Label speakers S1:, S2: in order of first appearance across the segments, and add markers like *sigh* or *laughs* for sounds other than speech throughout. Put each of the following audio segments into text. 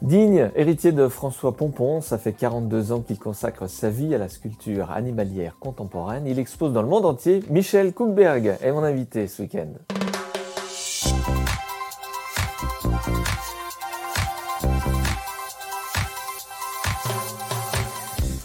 S1: Digne héritier de François Pompon, ça fait 42 ans qu'il consacre sa vie à la sculpture animalière contemporaine. Il expose dans le monde entier. Michel Koukberg est mon invité ce week-end.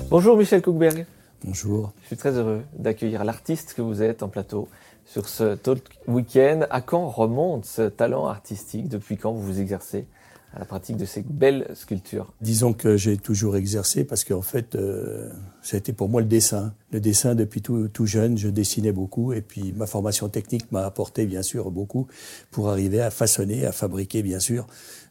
S1: Bonjour Michel Koukberg.
S2: Bonjour.
S1: Je suis très heureux d'accueillir l'artiste que vous êtes en plateau sur ce Talk Week-end. À quand remonte ce talent artistique? Depuis quand vous vous exercez à la pratique de ces belles sculptures
S2: Disons que j'ai toujours exercé parce qu'en fait, euh, ça a été pour moi le dessin. Le dessin, depuis tout, tout, jeune, je dessinais beaucoup et puis ma formation technique m'a apporté bien sûr beaucoup pour arriver à façonner, à fabriquer bien sûr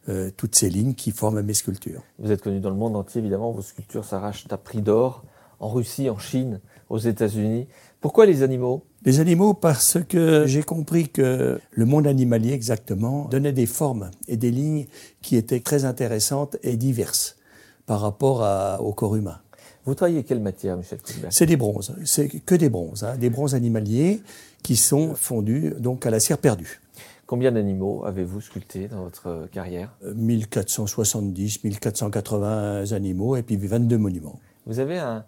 S2: euh, toutes ces lignes qui forment mes sculptures.
S1: Vous êtes connu dans le monde entier, évidemment, vos sculptures s'arrachent à prix d'or en Russie, en Chine, aux États-Unis. Pourquoi les animaux?
S2: Les animaux parce que j'ai compris que le monde animalier exactement donnait des formes et des lignes qui étaient très intéressantes et diverses par rapport à, au corps humain.
S1: Vous travaillez quelle matière, Michel
S2: C'est des bronzes, c'est que des bronzes, hein, des bronzes animaliers qui sont fondus donc à la cire perdue.
S1: Combien d'animaux avez-vous sculpté dans votre carrière?
S2: 1470, 1480 animaux et puis 22 monuments.
S1: Vous avez un,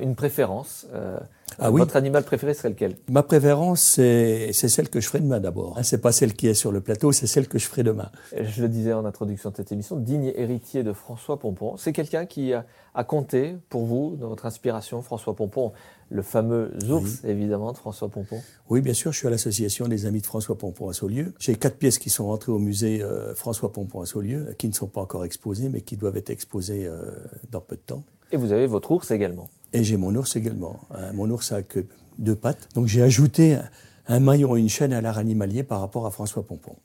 S1: une préférence euh,
S2: ah
S1: Votre animal préféré serait lequel?
S2: Ma préférence, c'est celle que je ferai demain d'abord. C'est pas celle qui est sur le plateau, c'est celle que je ferai demain.
S1: Je le disais en introduction de cette émission, digne héritier de François Pompon. C'est quelqu'un qui a, a, compté pour vous, dans votre inspiration, François Pompon, le fameux ours, oui. évidemment, de François Pompon?
S2: Oui, bien sûr, je suis à l'association des amis de François Pompon à Saulieu. J'ai quatre pièces qui sont rentrées au musée euh, François Pompon à Saulieu, qui ne sont pas encore exposées, mais qui doivent être exposées euh, dans peu de temps.
S1: Et vous avez votre ours également.
S2: Et j'ai mon ours également. Mon ours a que deux pattes. Donc j'ai ajouté un maillon et une chaîne à l'art animalier par rapport à François Pompon.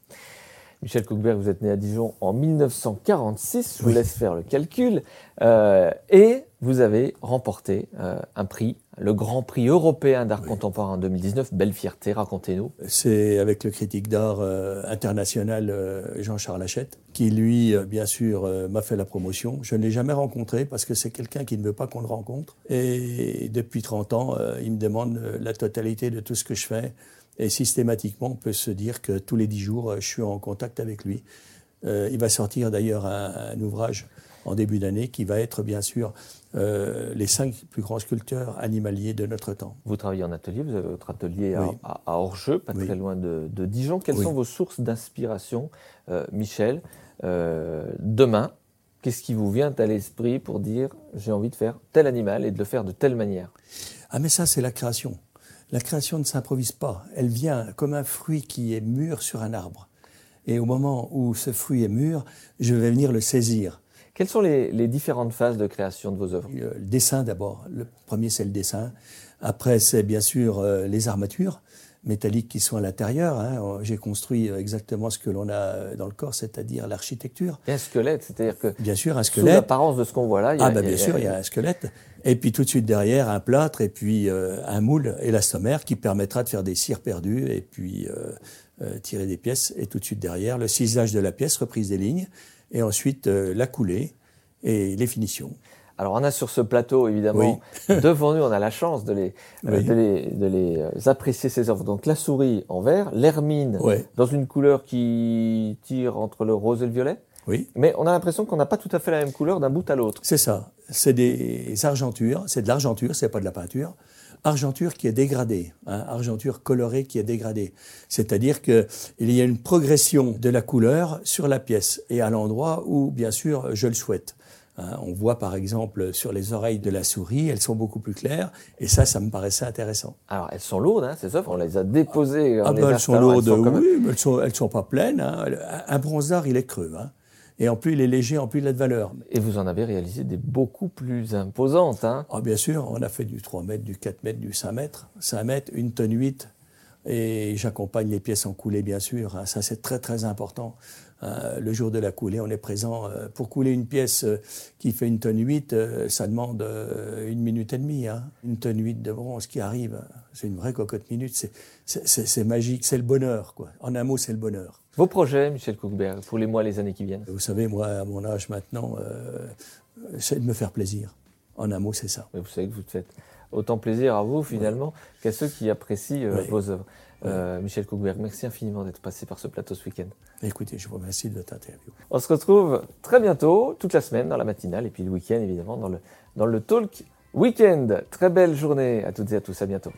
S1: Michel Cookberg, vous êtes né à Dijon en 1946, je vous oui. laisse faire le calcul, euh, et vous avez remporté euh, un prix, le Grand Prix européen d'art oui. contemporain en 2019. Belle fierté, racontez-nous.
S2: C'est avec le critique d'art euh, international Jean-Charles Hachette, qui lui, bien sûr, m'a fait la promotion. Je ne l'ai jamais rencontré parce que c'est quelqu'un qui ne veut pas qu'on le rencontre. Et depuis 30 ans, il me demande la totalité de tout ce que je fais. Et systématiquement, on peut se dire que tous les dix jours, je suis en contact avec lui. Euh, il va sortir d'ailleurs un, un, ouvrage en début d'année qui va être bien sûr euh, les cinq plus grands sculpteurs animaliers de notre temps.
S1: Vous travaillez en atelier, vous avez votre atelier oui. à, à, Orgeux, pas oui. très loin de, de Dijon. Quelles oui. sont vos sources d'inspiration, euh, Michel Demain, qu'est-ce qui vous vient à l'esprit pour dire j'ai envie de faire tel animal et de le faire de telle manière?
S2: Ah mais ça c'est la création. La création ne s'improvise pas. Elle vient comme un fruit qui est mûr sur un arbre. Et au moment où ce fruit est mûr, je vais venir le saisir.
S1: Quelles sont les, les différentes phases de création de vos œuvres?
S2: Le dessin d'abord. Le premier, c'est le dessin. Après, c'est bien sûr euh, les armatures métalliques qui sont à l'intérieur. Hein. J'ai construit exactement ce que l'on a dans le corps, c'est-à-dire l'architecture.
S1: Un squelette, c'est-à-dire que
S2: bien sûr un squelette.
S1: Sous l'apparence de ce qu'on voit là, il y a,
S2: ah bah bien sûr, il y a un squelette. Et puis tout de suite derrière un plâtre et puis euh, un moule élastomère qui permettra de faire des cires perdues et puis euh, euh, tirer des pièces. Et tout de suite derrière le ciselage de la pièce, reprise des lignes et ensuite la coulée et les finitions.
S1: Alors on a sur ce plateau évidemment
S2: oui. *laughs*
S1: devant nous, on a la chance de les, oui. de les, de les apprécier ces œuvres. Donc la souris en vert, l'hermine
S2: oui.
S1: dans une couleur qui tire entre le rose et le violet.
S2: Oui.
S1: Mais on a l'impression qu'on n'a pas tout à fait la même couleur d'un bout à l'autre.
S2: C'est ça. C'est des argentures, c'est de l'argenture, c'est pas de la peinture. Argenture qui est dégradée, hein, argenture colorée qui est dégradée. C'est-à-dire qu'il y a une progression de la couleur sur la pièce et à l'endroit où, bien sûr, je le souhaite. Hein, on voit par exemple sur les oreilles de la souris, elles sont beaucoup plus claires, et ça, ça me paraissait intéressant.
S1: Alors, elles sont lourdes, hein, ces œuvres, on les a déposées.
S2: Ah, ben, elles sont lourdes, elles sont oui, même... mais elles sont, elles sont pas pleines. Hein. Un bronzard, il est creux. Hein. Et en plus, il est léger, en plus, il a de valeur.
S1: Et vous en avez réalisé des beaucoup plus imposantes. Hein
S2: ah, bien sûr, on a fait du 3 mètres, du 4 mètres, du 5 mètres. 5 mètres, une tonne 8. Et j'accompagne les pièces en coulée, bien sûr. Hein. Ça, c'est très, très important. Euh, le jour de la coulée, on est présent. Euh, pour couler une pièce euh, qui fait une tonne 8, euh, ça demande une minute et demie. Hein. Une tonne 8 de bronze qui arrive, c'est une vraie cocotte minute. C'est magique, c'est le bonheur. Quoi. En un mot, c'est le bonheur.
S1: Vos projets, Michel Koukberg, pour les mois, les années qui viennent?
S2: Vous savez, moi, à mon âge maintenant, c'est de me faire plaisir. En un mot, c'est ça.
S1: Mais vous savez que vous faites autant plaisir à vous, finalement, ouais. qu'à ceux qui apprécient oui. vos œuvres. Michel Kougberg, merci infiniment d'être passé par ce plateau ce week-end.
S2: Écoutez, je vous remercie de votre interview.
S1: On se retrouve très bientôt, toute la semaine, dans la matinale, et puis le week-end, évidemment, dans le, dans le talk week-end. Très belle journée à toutes et à tous. À bientôt.